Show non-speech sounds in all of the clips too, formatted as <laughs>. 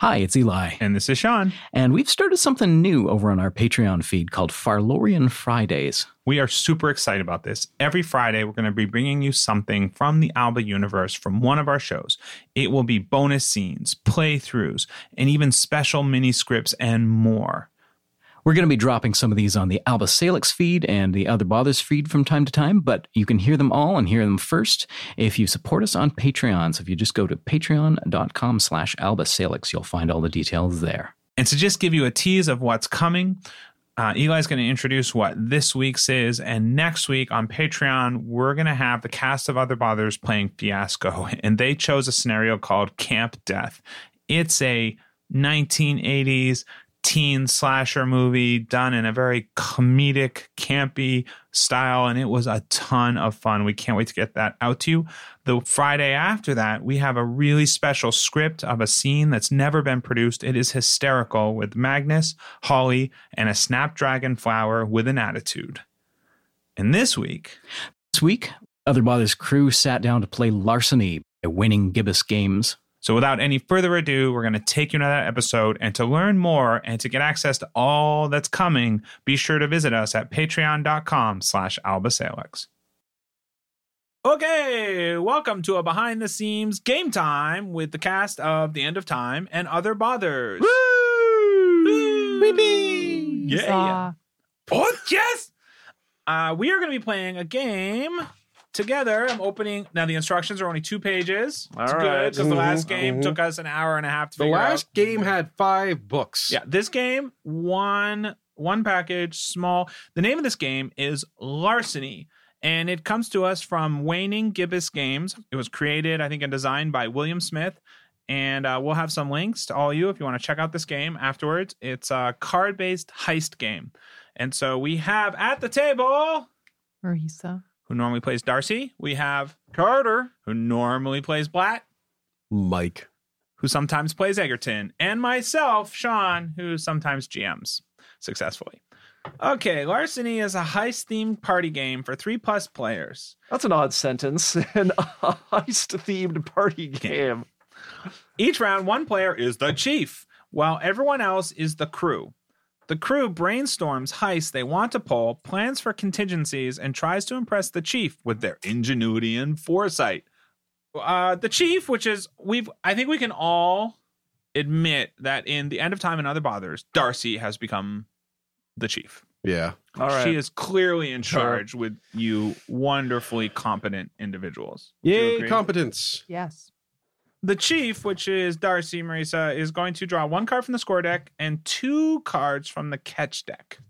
Hi, it's Eli. And this is Sean. And we've started something new over on our Patreon feed called Farlorian Fridays. We are super excited about this. Every Friday, we're going to be bringing you something from the Alba universe from one of our shows. It will be bonus scenes, playthroughs, and even special mini scripts and more. We're going to be dropping some of these on the Alba Salix feed and the Other Bothers feed from time to time, but you can hear them all and hear them first if you support us on Patreon. So if you just go to patreon.com slash Alba Salix, you'll find all the details there. And to just give you a tease of what's coming, uh, Eli's going to introduce what this week's is, and next week on Patreon, we're going to have the cast of Other Bothers playing Fiasco, <laughs> and they chose a scenario called Camp Death. It's a 1980s teen slasher movie done in a very comedic, campy style, and it was a ton of fun. We can't wait to get that out to you. The Friday after that, we have a really special script of a scene that's never been produced. It is hysterical with Magnus, Holly, and a snapdragon flower with an attitude. And this week, this week, Other Bothers crew sat down to play Larceny, a Waning Gibbous Games. So without any further ado, we're going to take you to that episode. And to learn more and to get access to all that's coming, be sure to visit us at patreon.com slash albasalix. Okay, welcome to a behind the scenes game time with the cast of The End of Time and Other Bothers. Woo! Woo! Yeah, yeah. Oh, yes! Uh, we are going to be playing a game together. I'm opening now. The instructions are only two pages. All it's right. good because the last Mhm, game mhm. took us an hour and a half to The figure last out. game had five books. Yeah, this game one one package, small. The name of this game is Larceny. And it comes to us from Waning Gibbous Games. It was created, I think, and designed by William Smith. And uh, we'll have some links to all you if you want to check out this game afterwards. It's a card based heist game. And so we have at the table Marisa. Who normally plays Darcy. We have Carter. who normally plays Blatt, Mike. who sometimes plays Egerton, and myself, Sean, who sometimes GMs successfully. Okay, Larceny is a heist themed party game for three plus players. That's an odd sentence. <laughs> An heist themed party game. Each round, one player is the chief, while everyone else is the crew. The crew brainstorms heists they want to pull, plans for contingencies, and tries to impress the chief with their ingenuity and foresight. Uh, the chief, which is we've, I think we can all admit that in the end of time and other bothers, Darcy has become the chief. Yeah. All right. She is clearly in Sure. charge with you wonderfully competent individuals. Do Yay, competence. Yes. The chief, which is Darcy Marisa, is going to draw one card from the score deck and two cards from the catch deck.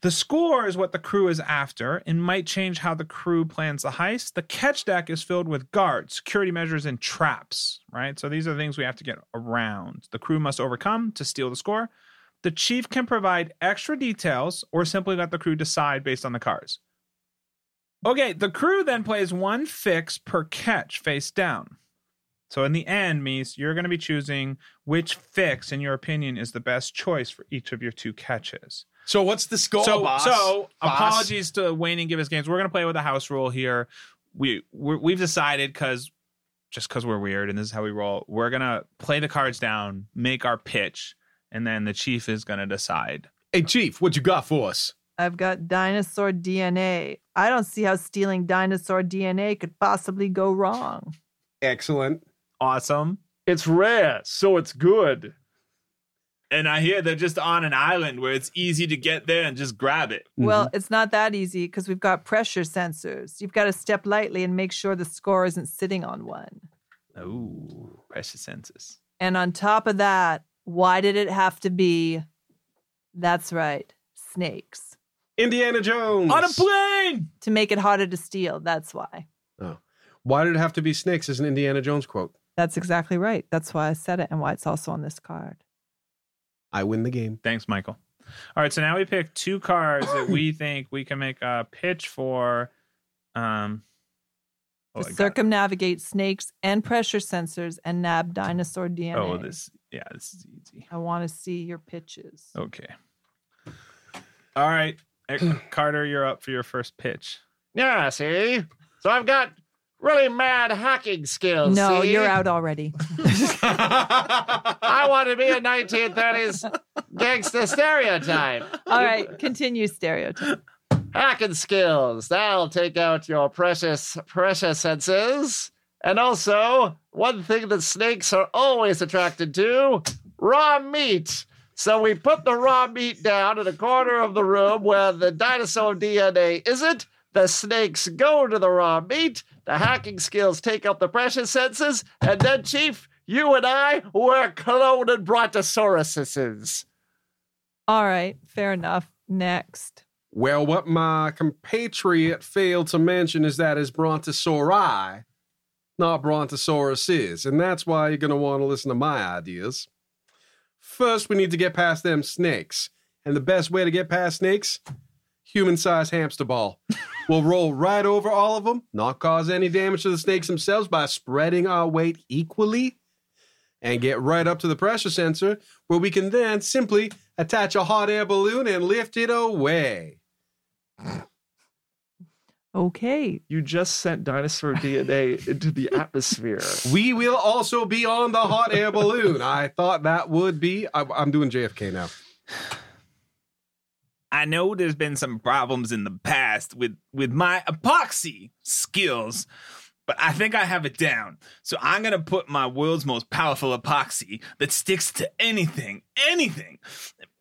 The score is what the crew is after and might change how the crew plans the heist. The catch deck is filled with guards, security measures, and traps, right? So these are the things we have to get around. The crew must overcome to steal the score. The chief can provide extra details or simply let the crew decide based on the cards. Okay, the crew then plays one fix per catch face down. So in the end, Mies, you're going to be choosing which fix, in your opinion, is the best choice for each of your two catches. So what's the score, so, boss? so Boss? apologies to Waning Gibbous Games. We're going to play with a house rule here. We we're, we've decided because just because we're weird and this is how we roll, we're going to play the cards down, make our pitch, and then the chief is going to decide. Hey, Chief, what you got for us? I've got dinosaur DNA. I don't see how stealing dinosaur DNA could possibly go wrong. Excellent. Awesome. It's rare, so it's good. And I hear they're just on an island where it's easy to get there and just grab it. Well, mm-hmm. it's not that easy because we've got pressure sensors. You've got to step lightly and make sure the score isn't sitting on one. Oh, pressure sensors. And on top of that, why did it have to be? That's right, snakes. Indiana Jones. On a plane! To make it harder to steal. That's why. Oh. Why did it have to be snakes as an Indiana Jones quote? That's exactly right. That's why I said it and why it's also on this card. I win the game. Thanks, Michael. All right, so now we pick two cards that we <clears throat> think we can make a pitch for. Um, oh, to got it. circumnavigate snakes and pressure sensors and nab dinosaur DNA. Oh, this, yeah, this is easy. I want to see your pitches. Okay. All right, <clears throat> Carter, you're up for your first pitch. Yeah, see? So I've got really mad hacking skills. no, see? you're out already. <laughs> <laughs> I want to be a 1930s gangster stereotype. All right, continue stereotype. Hacking skills. That'll take out your precious, precious senses. And also, one thing that snakes are always attracted to raw meat. So we put the raw meat down in a corner of the room where the dinosaur DNA isn't. The snakes go to the raw meat. The hacking skills take up the precious senses. And then, Chief, you and I, we're cloned brontosauruses. All right, fair enough. Next. Well, what my compatriot failed to mention is that it's Brontosauri, not Brontosaurus is. And that's why you're going to want to listen to my ideas. First, we need to get past them snakes. And the best way to get past snakes? Human sized hamster ball. we'll roll right over all of them, not cause any damage to the snakes themselves by spreading our weight equally, and get right up to the pressure sensor, where we can then simply attach a hot air balloon and lift it away. Okay. You just sent dinosaur DNA into the atmosphere. We will also be on the hot air balloon. I thought that would be. I, I'm doing JFK now. I know there's been some problems in the past with with my epoxy skills, but I think I have it down. So I'm gonna put my world's most powerful epoxy that sticks to anything, anything.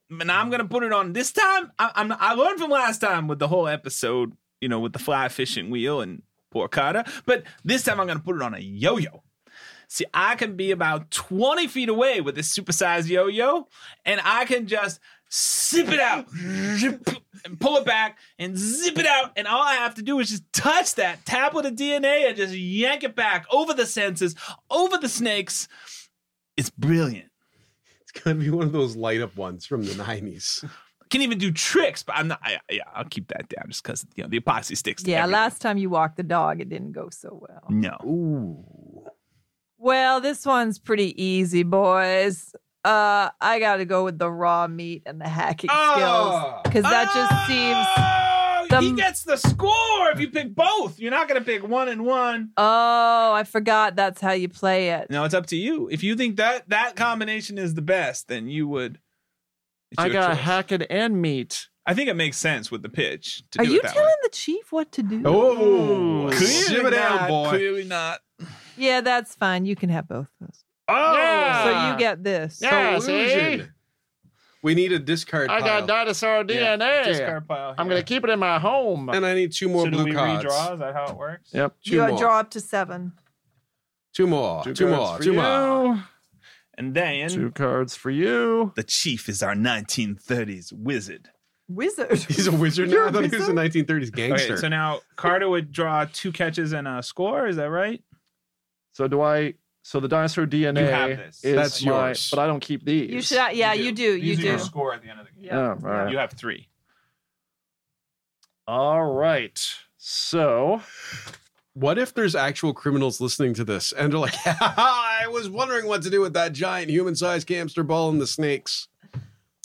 And I'm gonna put it on this time. I, I'm I learned from last time with the whole episode, you know, with the fly fishing wheel and poor Carter. But this time I'm gonna put it on a yo-yo. See, I can be about 20 feet away with this supersized yo-yo, and I can just zip it out and pull it back and zip it out. And all I have to do is just touch that tablet of DNA and just yank it back over the senses, over the snakes. It's brilliant. It's going to be one of those light up ones from the 90s. Can even do tricks, but I'm not. I, yeah, I'll keep that down just because you know the epoxy sticks. to Yeah, everything. last time you walked the dog, it didn't go so well. No. Ooh. Well, this one's pretty easy, boys. Uh, I got to go with the raw meat and the hacking skills because that just seems. Oh, the- he gets the score if you pick both. You're not gonna pick one and one. Oh, I forgot that's how you play it. No, it's up to you. If you think that that combination is the best, then you would. I got choice. hacking and meat. I think it makes sense with the pitch. To Are do you that telling way. the chief what to do? Oh, Clearly ship it out, not, boy. Clearly not. Yeah, that's fine. You can have both of those. Oh, Yeah. So you get this. Yeah, see? We need a discard pile. I pile. got dinosaur Yeah, DNA. discard pile. I'm here. going to keep it in my home. and I need two more so do blue we cards. redraw? Is that how it works? Yep. Two you more. draw up to seven. Two more. Two, cards more. for Two you. more. And then Two cards for you. the chief is our 1930s wizard. Wizard. <laughs> He's a wizard now. You're I a thought he was a wizard? 1930s gangster. Okay, so now Carter would draw two catches and a score. Is that right? So do I? So the dinosaur DNA have this. is That's my- yours. but I don't keep these. You should. Yeah, you do. You These are do. your score at the end of the game. Oh, all right. You have three. All right. So What if there's actual criminals listening to this and they're like, <laughs> I was wondering what to do with that giant human sized hamster ball and the snakes?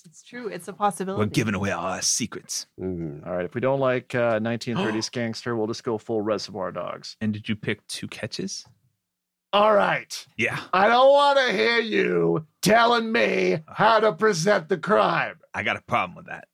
It's true. It's a possibility. We're giving away all our secrets. Mhm. all right, if we don't like uh, 1930s <gasps> gangster, we'll just go full Reservoir Dogs. And did you pick two catches? All right. Yeah. I don't want to hear you telling me how to present the crime. I got a problem with that.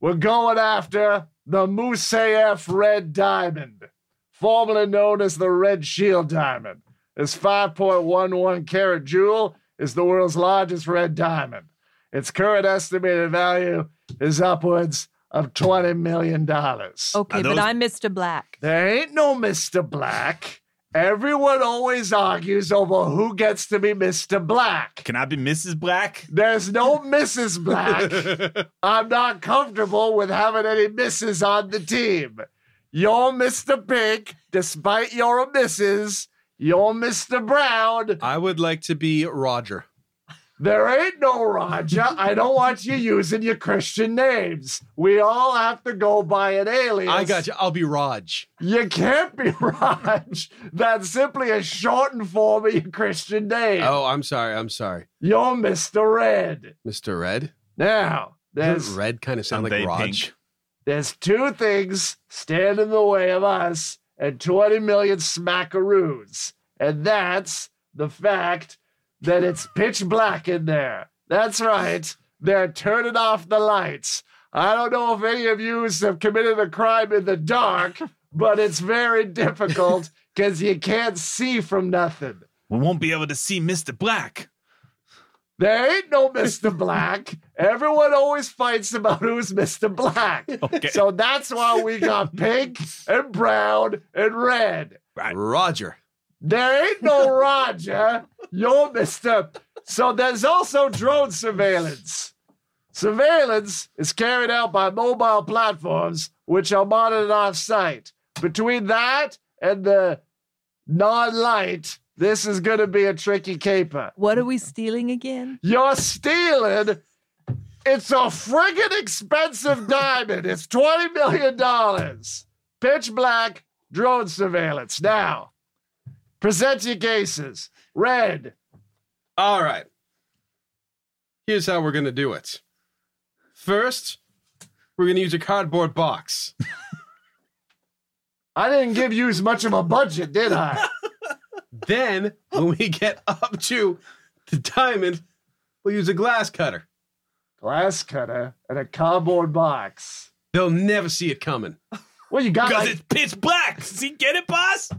We're going after the Moussaieff Red Diamond, formerly known as the Red Shield Diamond. This 5.11 carat jewel is the world's largest red diamond. Its current estimated value is upwards of $20 million. Okay, Are but I'm Mr. Black. There ain't no Mr. Black. Everyone always argues over who gets to be Mr. Black. Can I be Mrs. Black? There's no <laughs> Mrs. Black. I'm not comfortable with having any misses on the team. You're Mr. Pink, despite you're a Mrs. You're Mr. Brown. I would like to be Roger. There ain't no Roger. I don't want you using your Christian names. We all have to go by an alias. I got you. I'll be Raj. You can't be <laughs> Raj. That's simply a shortened form of your Christian name. Oh, I'm sorry. I'm sorry. You're Mr. Red. Mr. Red? Now, there's Doesn't Red kind of sound like Raj? pink. There's two things stand in the way of us and 20 million smackaroos. And that's the fact that it's pitch black in there. That's right. They're turning off the lights. I don't know if any of you have committed a crime in the dark, but it's very difficult <laughs> because you can't see from nothing. We won't be able to see Mr. Black. There ain't no Mr. Black. Everyone always fights about who's Mr. Black. Okay. So that's why we got pink and brown and red. Roger. There ain't no Roger. You're Mr. So there's also drone surveillance. Surveillance is carried out by mobile platforms which are monitored off site. Between that and the non light, this is going to be a tricky caper. What are we stealing again? You're stealing. It's a friggin' expensive diamond. It's $20 million. Pitch black drone surveillance. Now, present your cases. Red. All right. Here's how we're going to do it. First, we're going to use a cardboard box. <laughs> I didn't give you as much of a budget, did I? <laughs> then, when we get up to the diamond, we'll use a glass cutter. Glass cutter and a cardboard box. They'll never see it coming. Well, you got Because like it's pitch black. See, get it, boss?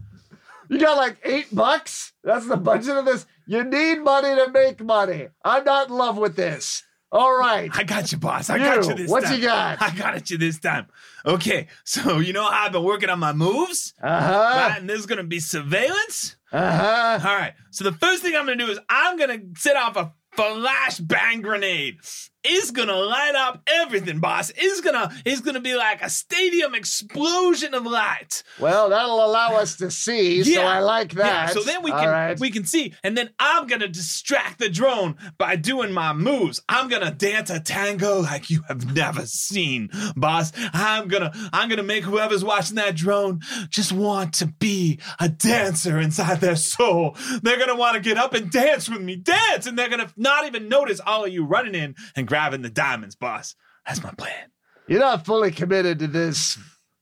You got like eight bucks. That's the budget of this. You need money to make money. I'm not in love with this. All right. I got you, boss. I You, got you this what time. you got? I got it you this time. Okay, so you know how I've been working on my moves? Uh huh. Right, and there's gonna be surveillance. Uh huh. All right. So the first thing I'm gonna do is I'm gonna set off a flash bang grenade. It's gonna light up everything, boss. It's gonna it's gonna be like a stadium explosion of light. Well, that'll allow us to see, so I like that. Yeah, so then we All can right. we can see, and then I'm gonna distract the drone by doing my moves. I'm gonna dance a tango like you have never seen, boss. I'm gonna I'm gonna make whoever's watching that drone just want to be a dancer inside their soul. They're gonna want to get up and dance with me, dance, and they're gonna not even notice all of you running in and grabbing the diamonds, boss. That's my plan. You're not fully committed to this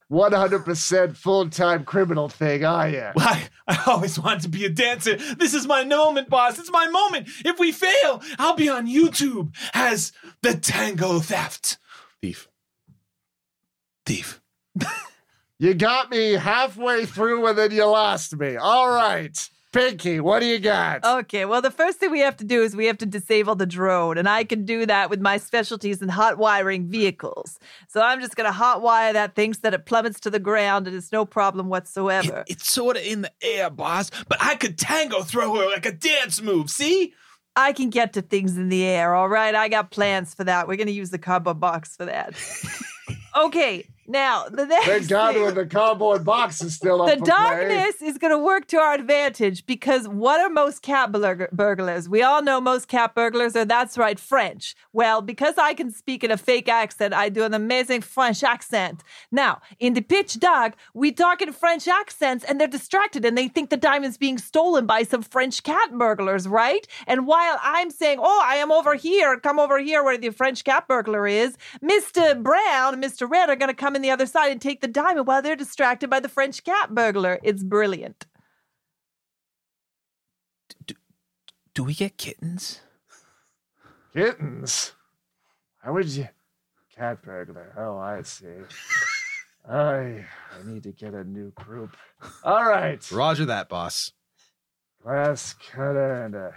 100% full time criminal thing, are you? Well, I, I always wanted to be a dancer. This is my moment, boss. It's my moment. If we fail, I'll be on YouTube as the tango theft Thief. thief. <laughs> You got me halfway through and then you lost me. All right. Pinky, what do you got? Okay, well, the first thing we have to do is we have to disable the drone, and I can do that with my specialties in hot wiring vehicles. So I'm just going to hot wire that thing so that it plummets to the ground and it's no problem whatsoever. It- it's sort of in the air, boss, but I could tango throw her like a dance move. See? I can get to things in the air, all right? I got plans for that. We're going to use the cardboard box for that. <laughs> okay, now, the next Thank God thing- the cardboard box is still up the for play. darkness is going to work to our advantage because what are most cat burg- burglars? We all know most cat burglars are, that's right, French. Well, because I can speak in a fake accent, I do an amazing French accent. Now, in the pitch dark, we talk in French accents and they're distracted and they think the diamond's being stolen by some French cat burglars, right? And while I'm saying, oh, I am over here, come over here where the French cat burglar is, Mr. Brown and Mr. Red are going to come in the other side and take the diamond while they're distracted by the French cat burglar. It's brilliant. Do we get kittens? Kittens? How would you? Cat burglar. Oh, I see. <laughs> I, I need to get a new group. All right. Roger that, boss. Glass cutter and a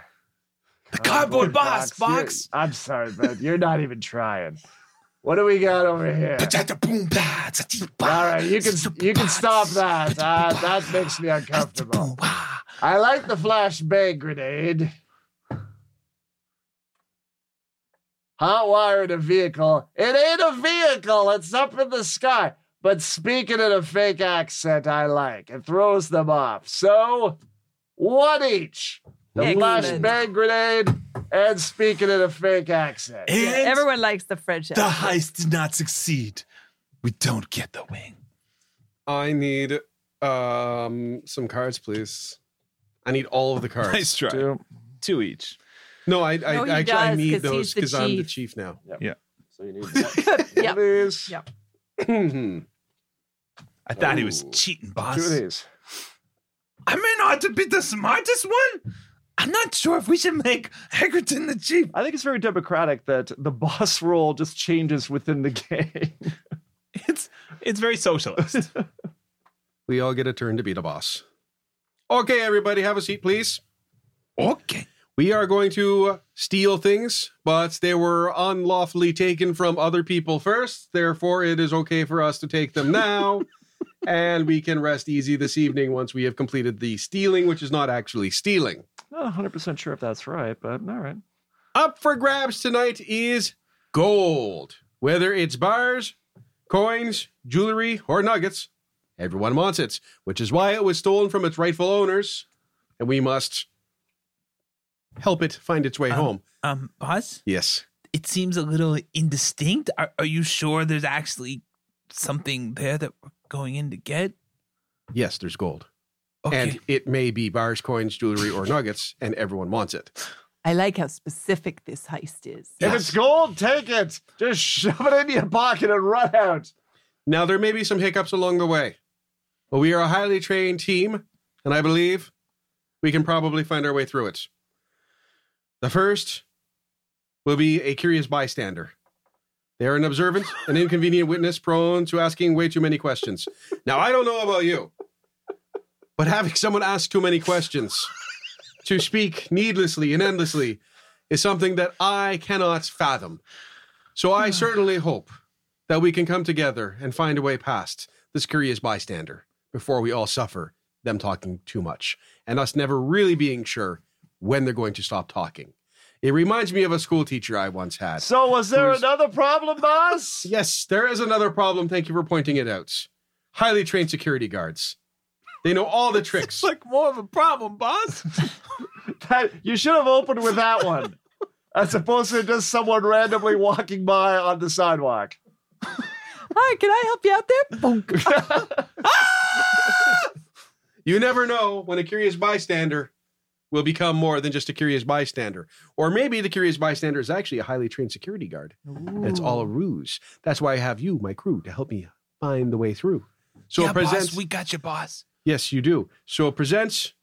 The cardboard box, You're- box. I'm sorry, but you're not even trying. What do we got over here? All right, you can you can stop that. Uh, that makes me uncomfortable. I like the flashbang grenade. Hot wired a vehicle. It ain't a vehicle. It's up in the sky. But speaking in a fake accent, I like. It throws them off. So, one each. The Excellent. flashbang grenade and speaking in a fake accent. And Everyone likes the French the accent. heist did not succeed. We don't get the wing. I need um some cards, please. I need all of the cards. Nice try. Two. Two each. No, I, I No, he actually I does, need 'cause those he's the because I'm the chief. chief now. So you need one <laughs> Yeah. of these. Yeah. Hmm. I thought he was Ooh. cheating, Two boss. of these. I may not be the smartest one. I'm not sure if we should make Egerton the chief. I think it's very democratic that the boss role just changes within the game. <laughs> It's it's very socialist. <laughs> we all get a turn to be the boss. Okay, everybody, have a seat, please. okay. We are going to steal things, but they were unlawfully taken from other people first. Therefore, it is okay for us to take them now. <laughs> and we can rest easy this evening once we have completed the stealing, which is not actually stealing. Not 100% sure if that's right, but all right. Up for grabs tonight is gold. Whether it's bars, coins, jewelry, or nuggets, everyone wants it, which is why it was stolen from its rightful owners, and we must help it find its way Um, home. Um, boss, Yes. it seems a little indistinct. Are, are you sure there's actually something there that we're going in to get? Yes, there's gold. Okay. And it may be bars, coins, jewelry, or nuggets, and everyone wants it. I like how specific this heist is. If it's gold, take it. Just shove it into your pocket and run out. Now, there may be some hiccups along the way, but we are a highly trained team, and I believe we can probably find our way through it. The first will be a curious bystander. They are an observant, an inconvenient witness prone to asking way too many questions. Now, I don't know about you, but having someone ask too many questions, to speak needlessly and endlessly, is something that I cannot fathom. So I hmm. certainly hope that we can come together and find a way past this curious bystander before we all suffer them talking too much and us never really being sure when they're going to stop talking. It reminds me of a school teacher I once had. So, was there Who's- another problem, boss? Yes, there is another problem. Thank you for pointing it out. Highly trained security guards. They know all the tricks. it's like more of a problem, boss. <laughs> That, you should have opened with that one, as opposed to just someone randomly walking by on the sidewalk. Hi, can I help you out there? Bonk. <laughs> You never know when a curious bystander will become more than just a curious bystander. Or maybe the curious bystander is actually a highly trained security guard. And it's all a ruse. That's why I have you, my crew, to help me find the way through. So yeah, it presents. boss, we got you, boss. Yes, you do. So present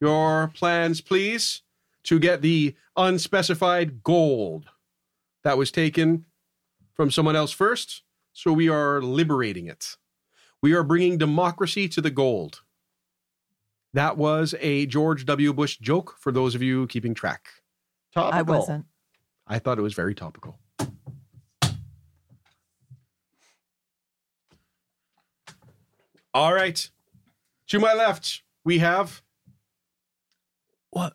your plans, please, to get the unspecified gold that was taken from someone else first. So we are liberating it. We are bringing democracy to the gold. That was a George W. Bush joke for those of you keeping track. Topical. I wasn't. I thought it was very topical. All right. To my left, we have. What?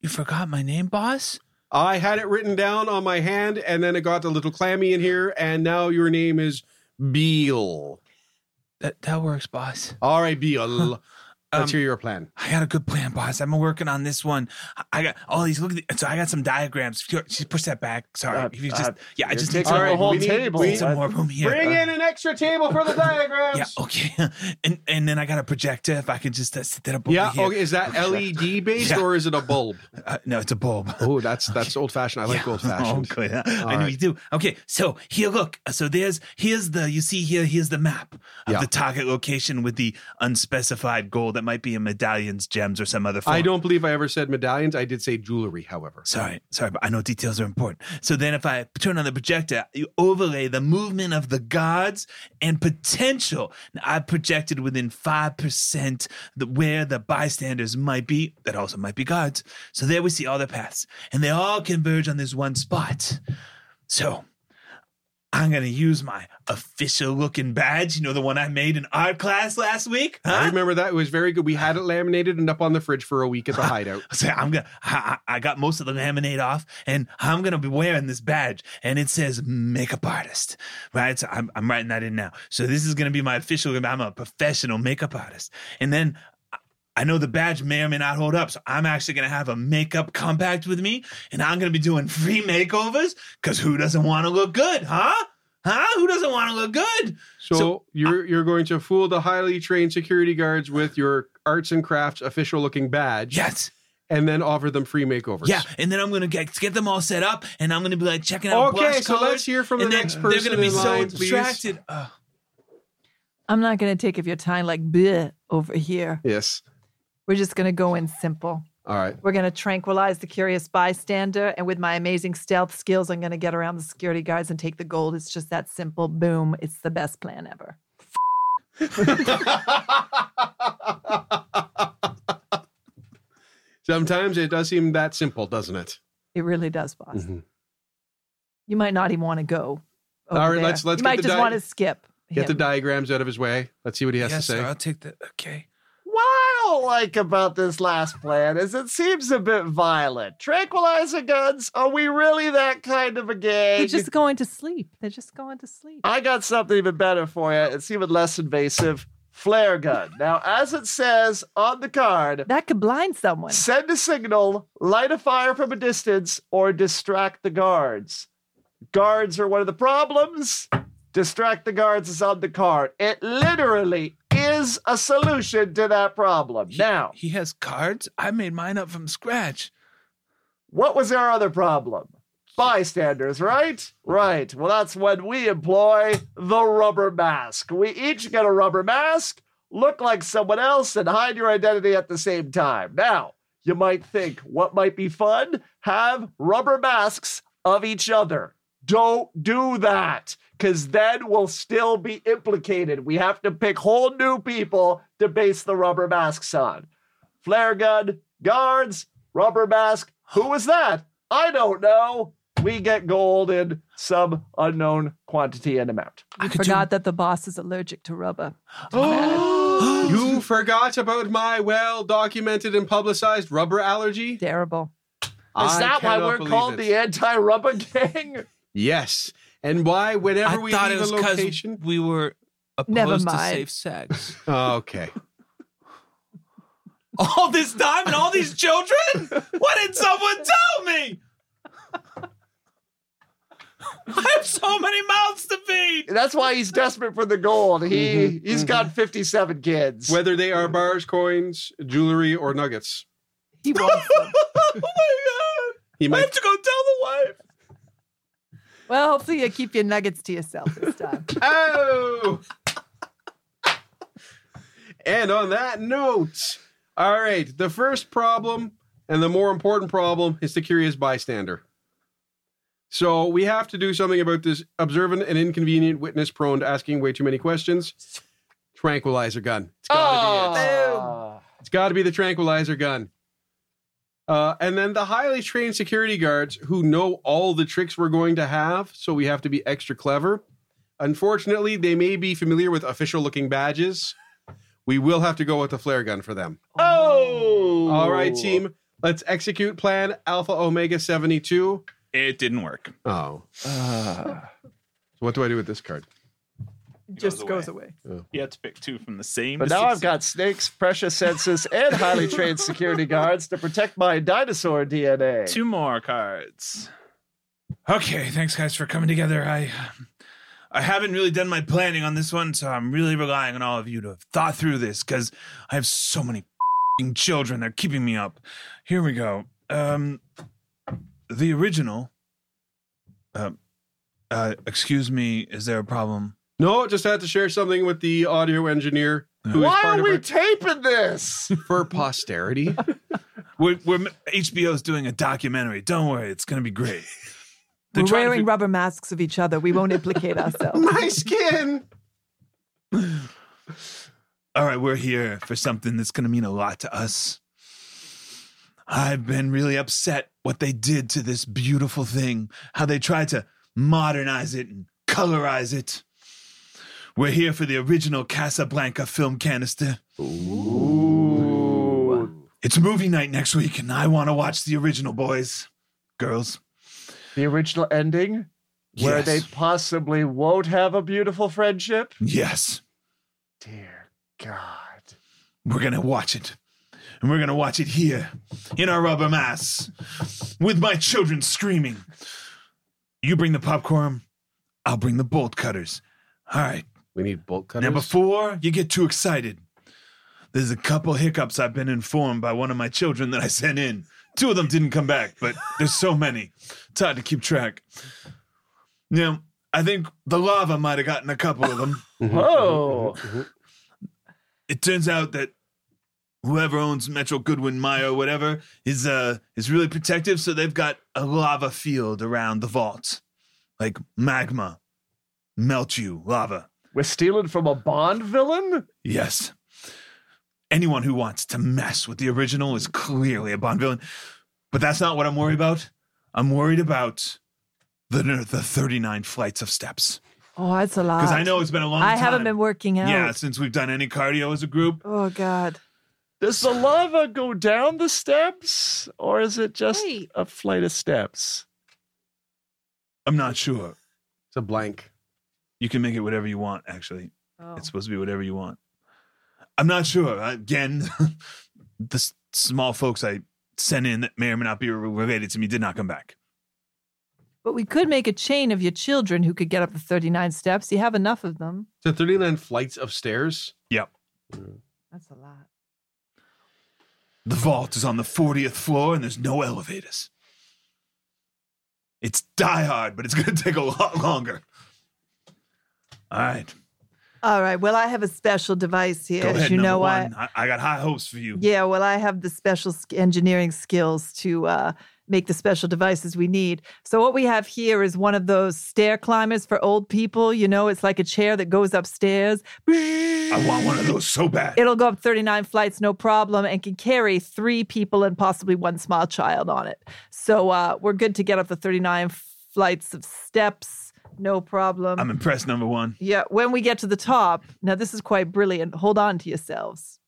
You forgot my name, boss? I had it written down on my hand, and then it got a little clammy in here, and now your name is Beal. That that works, boss. All right, Beal. Let's Um, hear your plan. I got a good plan, boss. I've been working on this one. I got all these. Look at the, so I got some diagrams. If you- Just push that back. Sorry. Uh, if you just uh, yeah, I just need taking some, up the Alright, whole we need- table. we need some more room here. Bring Uh, in an extra table for the <laughs> diagrams. yeah, okay. <laughs> And and then I got a projector. If I could just uh, sit that up over Yeah. here. Okay. Is that <laughs> LED based Yeah. or is it a bulb? Uh, no, it's a bulb. Oh, that's that's old fashioned. I like Yeah. old fashioned. Oh, good. I know right. you do. Okay, so here, look. So there's here's the you see here here's the map of Yeah. the target location with the unspecified goal That it might be in medallions, gems, or some other form. I don't believe I ever said medallions. I did say jewelry, however. Sorry, sorry, but I know details are important. So then, if I turn on the projector, you overlay the movement of the gods and potential. Now, I projected within five percent the, where the bystanders might be. That also might be gods. So there we see all the paths, and they all converge on this one spot. So I'm gonna use my official looking badge. You know the one I made in art class last week. I remember that. It was very good. We had it laminated and up on the fridge for a week at the <laughs> hideout. <laughs> So I'm gonna. I, I I got most of the laminate off, and I'm gonna be wearing this badge, and it says makeup artist, right? So I'm I'm writing that in now. So this is gonna be my official. I'm a professional makeup artist, and then. I- I know the badge may or may not hold up, so I'm actually gonna have a makeup compact with me, and I'm gonna be doing free makeovers. Cause who doesn't want to look good, huh? Huh? Who doesn't want to look good? So, So, you're you're going to fool the highly trained security guards with your arts and crafts official looking badge, Yes. and then offer them free makeovers. Yeah, and then I'm gonna get get them all set up, and I'm gonna be like checking out. Okay, blush so colors, let's hear from the next person. They're gonna be in so line, distracted. Ugh. I'm not going to take up your time like bleh over here. Yes. We're just going to go in simple. All right. We're going to tranquilize the curious bystander. And with my amazing stealth skills, I'm going to get around the security guards and take the gold. It's just that simple. Boom. It's the best plan ever. <laughs> Sometimes it does seem that simple, doesn't it? It really does, boss. Mhm. You might not even want to go. All over right, there. let's- let's You get might the just di- want to skip. Get the diagrams out of his way. Let's see what he has yes, to say. sir. I'll take the. Okay. Don't like about this last plan is it seems a bit violent. Tranquilizer guns? Are we really that kind of a gang? They're just going to sleep. They're just going to sleep. I got something even better for you. It's even less invasive. Flare gun. Now, as it says on the card, That could blind someone. send a signal, light a fire from a distance, or distract the guards. Guards are one of the problems. Distract the guards is on the card. It literally is a solution to that problem. Now, He has cards. I made mine up from scratch. What was our other problem? Bystanders, right? Right. Well, that's when we employ the rubber mask. We each get a rubber mask, look like someone else, and hide your identity at the same time. Now, you might think, what might be fun? Have rubber masks of each other. Don't do that, because then we'll still be implicated. We have to pick whole new people to base the rubber masks on. Flare gun, guards, rubber mask. Who was that? I don't know. We get gold in some unknown quantity and amount. I could do- forgot that the boss is allergic to rubber. <gasps> you forgot about my well documented and publicized rubber allergy? Terrible. Is I that why we're called it. the anti rubber <laughs> gang? Yes. And why, whenever I we thought leave it was a location. we were Never opposed to mind. safe sex. <laughs> Oh, okay. <laughs> all this time and all these children? What did someone tell me? <laughs> I have so many mouths to feed. That's why he's desperate for the gold. He Mhm, he's got 57 kids. Whether they are bars, coins, jewelry, or nuggets. He wants them. oh my god! He I might have to go tell the wife. Well, hopefully you keep your nuggets to yourself this time. <laughs> Oh! and on that note, all right, the first problem and the more important problem is the curious bystander. So we have to do something about this observant and inconvenient witness prone to asking way too many questions. Tranquilizer gun. It's gotta be it. Oh. It's got to be the tranquilizer gun. Uh, and then the highly trained security guards who know all the tricks we're going to have, so we have to be extra clever. Unfortunately, they may be familiar with official looking badges. We will have to go with the flare gun for them. Oh. All right, team. Let's execute plan Alpha Omega 72. It didn't work. Oh. so what do I do with this card? It just goes goes away. You have to pick two from the same. But now I've got snakes, precious senses, and highly trained security guards to protect my dinosaur DNA. two more cards. Okay, thanks guys for coming together. I I haven't really done my planning on this one, so I'm really relying on all of you to have thought through this because I have so many fing children. They're keeping me up. Here we go. Um, the original. Uh, uh, excuse me. Is there a problem? No, just had to share something with the audio engineer. Who is Why part are of we it? taping this? <laughs> for posterity. <laughs> We're, we're HBO's doing a documentary. Don't worry, it's gonna be great. They're We're trying to wearing fig- rubber masks of each other. We won't implicate <laughs> ourselves. My skin. All right, we're here for something that's gonna mean a lot to us. I've been really upset what they did to this beautiful thing, how they tried to modernize it and colorize it. We're here for the original Casablanca film canister. Ooh. It's movie night next week, and I want to watch the original, boys, girls. The original ending, where Yes. they possibly won't have a beautiful friendship. Yes, Dear God. we're gonna watch it, and we're gonna watch it here in our rubber masks with my children screaming. You bring the popcorn, I'll bring the bolt cutters. All right. We need bolt cutters. Now, before you get too excited, there's a couple hiccups I've been informed by one of my children that I sent in. Two of them didn't come back, but there's so many. It's hard to keep track. Now, I think the lava might have gotten a couple of them. <laughs> Whoa. It turns out that whoever owns Metro Goldwyn Mayer or whatever is uh is really protective, so they've got a lava field around the vault. Like magma. Melt you, lava. We're stealing from a Bond villain? Yes. Anyone who wants to mess with the original is clearly a Bond villain. But that's not what I'm worried about. I'm worried about the the 39 flights of steps. Oh, that's a lot. Because I know it's been a long I time. haven't been working out. Yeah, since we've done any cardio as a group. Oh God. Does the lava go down the steps, or is it just Wait. a flight of steps? I'm not sure. It's a blank. You can make it whatever you want, actually. Oh. It's supposed to be whatever you want. I'm not sure. Again, <laughs> the s- small folks I sent in that may or may not be related to me did not come back. But we could make a chain of your children who could get up the 39 steps. You have enough of them. So 39 flights of stairs. Yep. Mm. That's a lot. The vault is on the 40th floor and there's no elevators. It's die hard, but it's going <laughs> to take a lot longer. All right. All right. Well, I have a special device here. Go as ahead. you know what? one. I, I got high hopes for you. Yeah, well, I have the special engineering skills to uh, make the special devices we need. So, what we have here is one of those stair climbers for old people. You know, it's like a chair that goes upstairs. I want one of those so bad. It'll go up 39 flights, no problem, and can carry three people and possibly one small child on it. So, uh, we're good to get up the 39 flights of steps, no problem. I'm impressed, number one. Yeah, when we get to the top, now this is quite brilliant. Hold on to yourselves.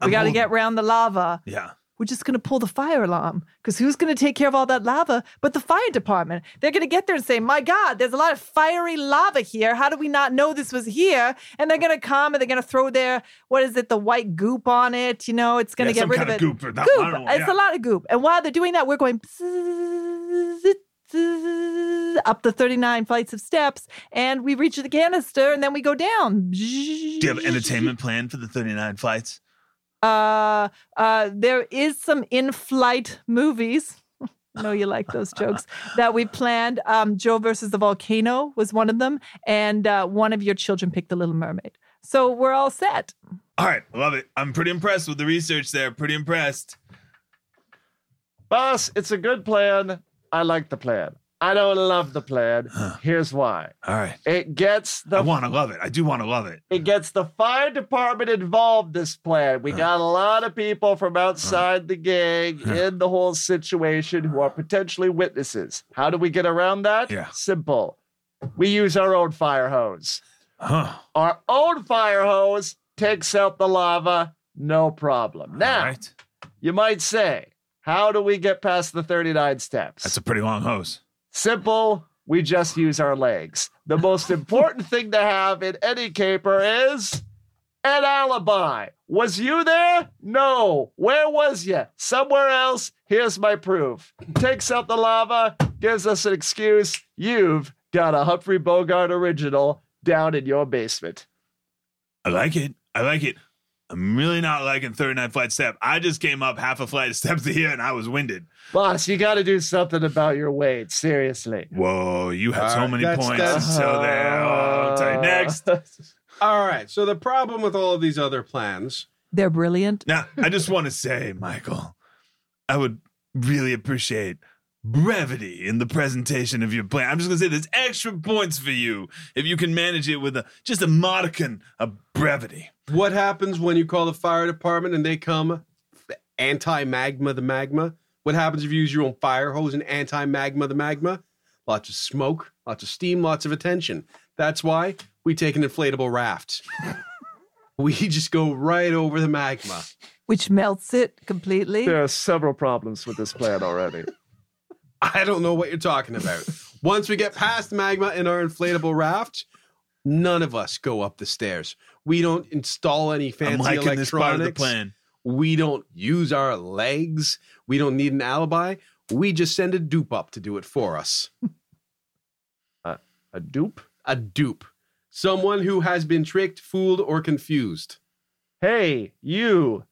We I'm got to holding- get round the lava. Yeah. We're just going to pull the fire alarm because who's going to take care of all that lava but the fire department? They're going to get there and say, My God, there's a lot of fiery lava here. How do we not know this was here? And they're going to come and they're going to throw their, what is it, the white goop on it? You know, it's going to Yeah, get some rid kind of it. goop or not- goop. I don't know, It's yeah. a lot of goop. And while they're doing that, we're going bzzz, up the 39 flights of steps and we reach the canister and then we go down. Do you have an entertainment plan for the 39 flights? Uh, uh, there is some in-flight movies. I know you like those jokes <laughs> that we planned. Um, Joe versus the volcano was one of them, and uh, one of your children picked the Little Mermaid. So we're all set. All right. Love it. I'm pretty impressed with the research there. Pretty impressed. Boss, it's a good plan. I like the plan. I don't love the plan. Here's why. All right. It gets the I want to love it. I do want to love it. it gets the fire department involved this plan. We got a lot of people from outside the gang in the whole situation who are potentially witnesses. How do we get around that? Yeah. Simple. We use our own fire hose. Huh. Our own fire hose takes out the lava, no problem. Now, right. you might say, how do we get past the 39 steps? That's a pretty long hose. Simple. We just use our legs. The most important <laughs> thing to have in any caper is an alibi. Was you there? No. Where was you? Somewhere else. Here's my proof. Takes out the lava, gives us an excuse. You've got a Humphrey Bogart original down in your basement. I like it. I like it. I'm really not liking 39 flight step. I just came up half a flight of steps to <laughs> here and I was winded. Boss, you got to do something about your weight. Seriously. Whoa, you have All so right, many that's- points. that's- so there. Oh, I'll tell next. <laughs> All right. So the problem with all of these other plans. They're brilliant. Now, I just want to say, Michael, I would really appreciate brevity in the presentation of your plan. I'm just gonna say there's extra points for you if you can manage it with a just a modicum of brevity. What happens when you call the fire department and they come anti magma the magma? What happens if you use your own fire hose and anti magma the magma? Lots of smoke, lots of steam, lots of attention. That's why we take an inflatable raft. <laughs> we just go right over the magma. Which melts it completely. There are several problems with this plan already. <laughs> I don't know what you're talking about. Once we get past magma in our inflatable raft, none of us go up the stairs. We don't install any I'm fancy electronics. this part of the plan. We don't use our legs. We don't need an alibi. We just send a dupe up to do it for us. A dupe? A dupe. Someone who has been tricked, fooled, or confused. Hey, you,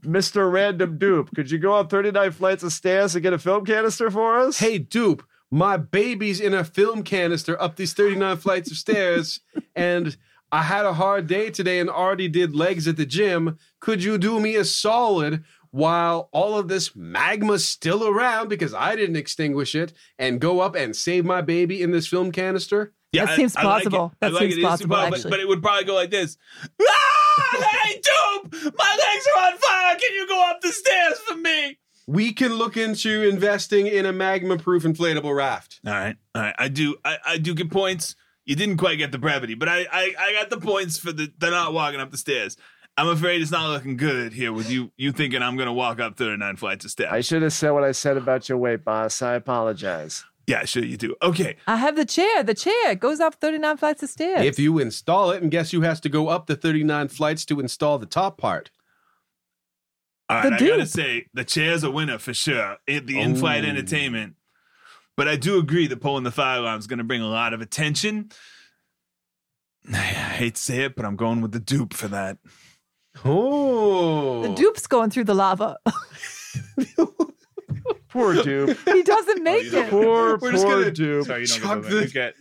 Mr. Random Dupe, could you go up 39 flights of stairs and get a film canister for us? Hey, dupe, my baby's in a film canister up these 39 flights of stairs, and I had a hard day today and already did legs at the gym. Could you do me a solid while all of this magma's still around because I didn't extinguish it and go up and save my baby in this film canister? Yeah, That I- seems I like it. I That like seems possible, It is plausible, plausible, actually. But, but it would probably go like this. Ah! Hey, Dope! My legs are on fire. Can you go up the stairs for me? We can look into investing in a magma proof inflatable raft. All right, all right. I do, I, I do get points. You didn't quite get the brevity, but I, I, I got the points for the, the not walking up the stairs. I'm afraid it's not looking good here with you, you thinking I'm gonna walk up 39 flights of steps. I should have said what I said about your weight, boss. I apologize. yeah, sure you do. Okay, I have the chair. The chair goes up 39 flights of stairs. If you install it, and guess who has to go up the 39 flights to install the top part? all The right. I gotta say the chair's a winner for sure. It, the in-flight entertainment, but I do agree that pulling the fire alarm is gonna bring a lot of attention. <sighs> I hate to say it, but I'm going with the dupe for that. Oh. the dupe's going through the lava. <laughs> Poor Dupe. he doesn't make don't it. Poor, We're just poor gonna- Dupe. Sorry, you don't Chuck get the, the- you get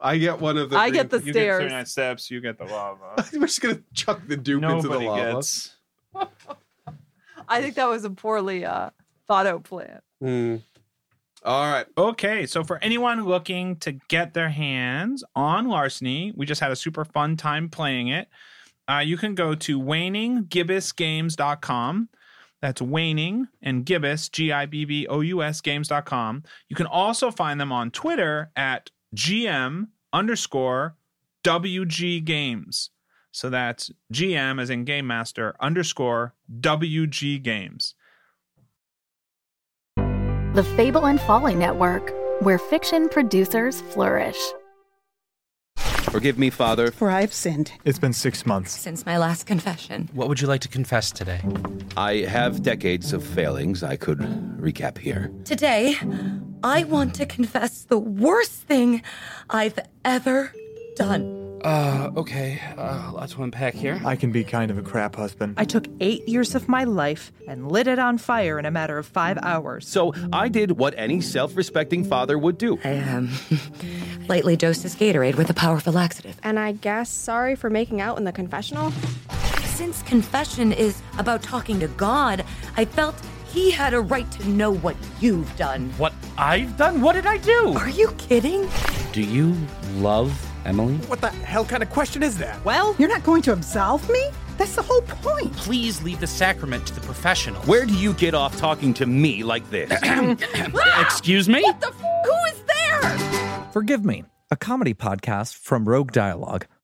I get one of the. I get the you get stairs. 39 steps. You get the lava. <laughs> We're just gonna chuck the dupe into the Nobody lava. gets. I think that was a poorly uh, thought out plan. Hmm. All right. Okay, so for anyone looking to get their hands on Larceny, we just had a super fun time playing it. Uh, you can go to waninggibbousgames.com. That's waning and gibbous, G I B B O U S games.com. You can also find them on Twitter at GM underscore WG Games. So that's GM as in Game Master underscore WG Games. The Fable and Folly Network, where fiction producers flourish. Forgive me, Father. For I've sinned. It's been six months. Since my last confession. What would you like to confess today? I have decades of failings. I could recap here. Today, I want to confess the worst thing I've ever done. Uh, okay. Uh, lots to unpack here. I can be kind of a crap husband. I took eight years of my life and lit it on fire in a matter of five hours. So I did what any self respecting father would do. I, um, <laughs> lightly dosed his Gatorade with a powerful laxative. And I guess sorry for making out in the confessional? Since confession is about talking to God, I felt he had a right to know what you've done. What I've done? What did I do? Are you kidding? Do you love Emily? What the hell kind of question is that? Well, you're not going to absolve me? That's the whole point. Please leave the sacrament to the professionals. Where do you get off talking to me like this? <coughs> Excuse me? What the f- Who is there? Forgive Me, a comedy podcast from Rogue Dialogue,